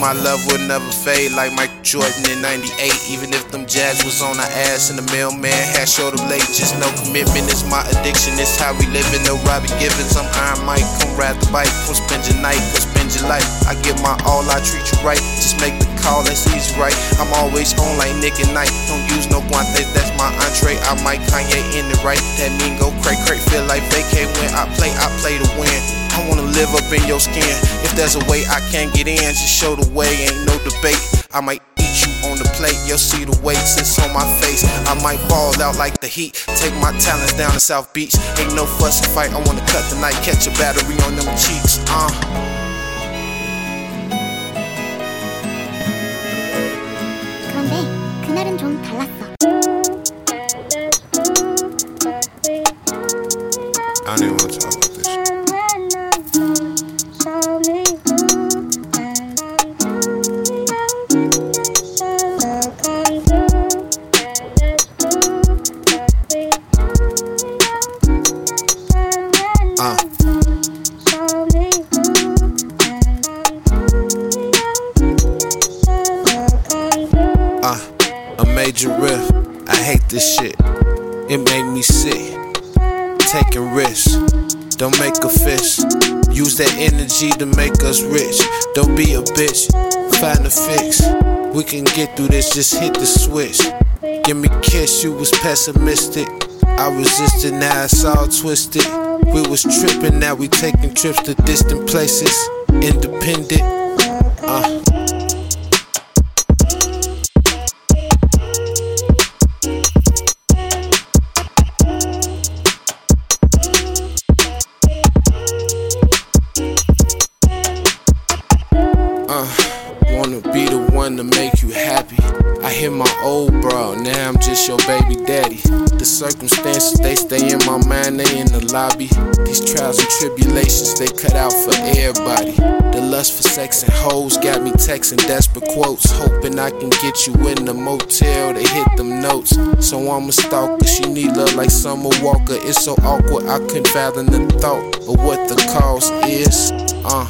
my love will never fade like Michael Jordan in 98. Even if them Jazz was on our ass and the mailman had showed up late, just no commitment is my addiction. It's how we living. No Robin Givens, I'm Iron Mike. Come ride the bike, come spend your night, come spend your life. I give my all, I treat you right. Just make the call, that's easy, right? I'm always on like Nick at Nite. Don't use no guantes, that's my entree. I might Kanye in the right? That mean go cray cray, feel like vacay when I play, I play to win live up in your skin. If there's a way I can't get in, just show the way, ain't no debate. I might eat you on the plate, you'll see the weight sits on my face. I might ball out like the heat, take my talents down to South Beach. Ain't no fuss and fight, I wanna cut the night, catch a battery on them cheeks, uh. I didn't want Uh. Uh, a major riff. I hate this shit. It made me sick. Taking risks. Don't make a fist. Use that energy to make us rich. Don't be a bitch. Find a fix. We can get through this. Just hit the switch. Give me a kiss. You was pessimistic. I resisted. Now it's all twisted. We was tripping. Now we taking trips to distant places. Independent. Uh. Wanna be the one to make you happy. I hit my old bro, now I'm just your baby daddy. The circumstances, they stay in my mind, they in the lobby. These trials and tribulations, they cut out for everybody. The lust for sex and hoes got me texting desperate quotes. Hoping I can get you in the motel to hit them notes. So I'm a stalker, she need love like Summer Walker. It's so awkward, I couldn't fathom the thought of what the cause is. Uh.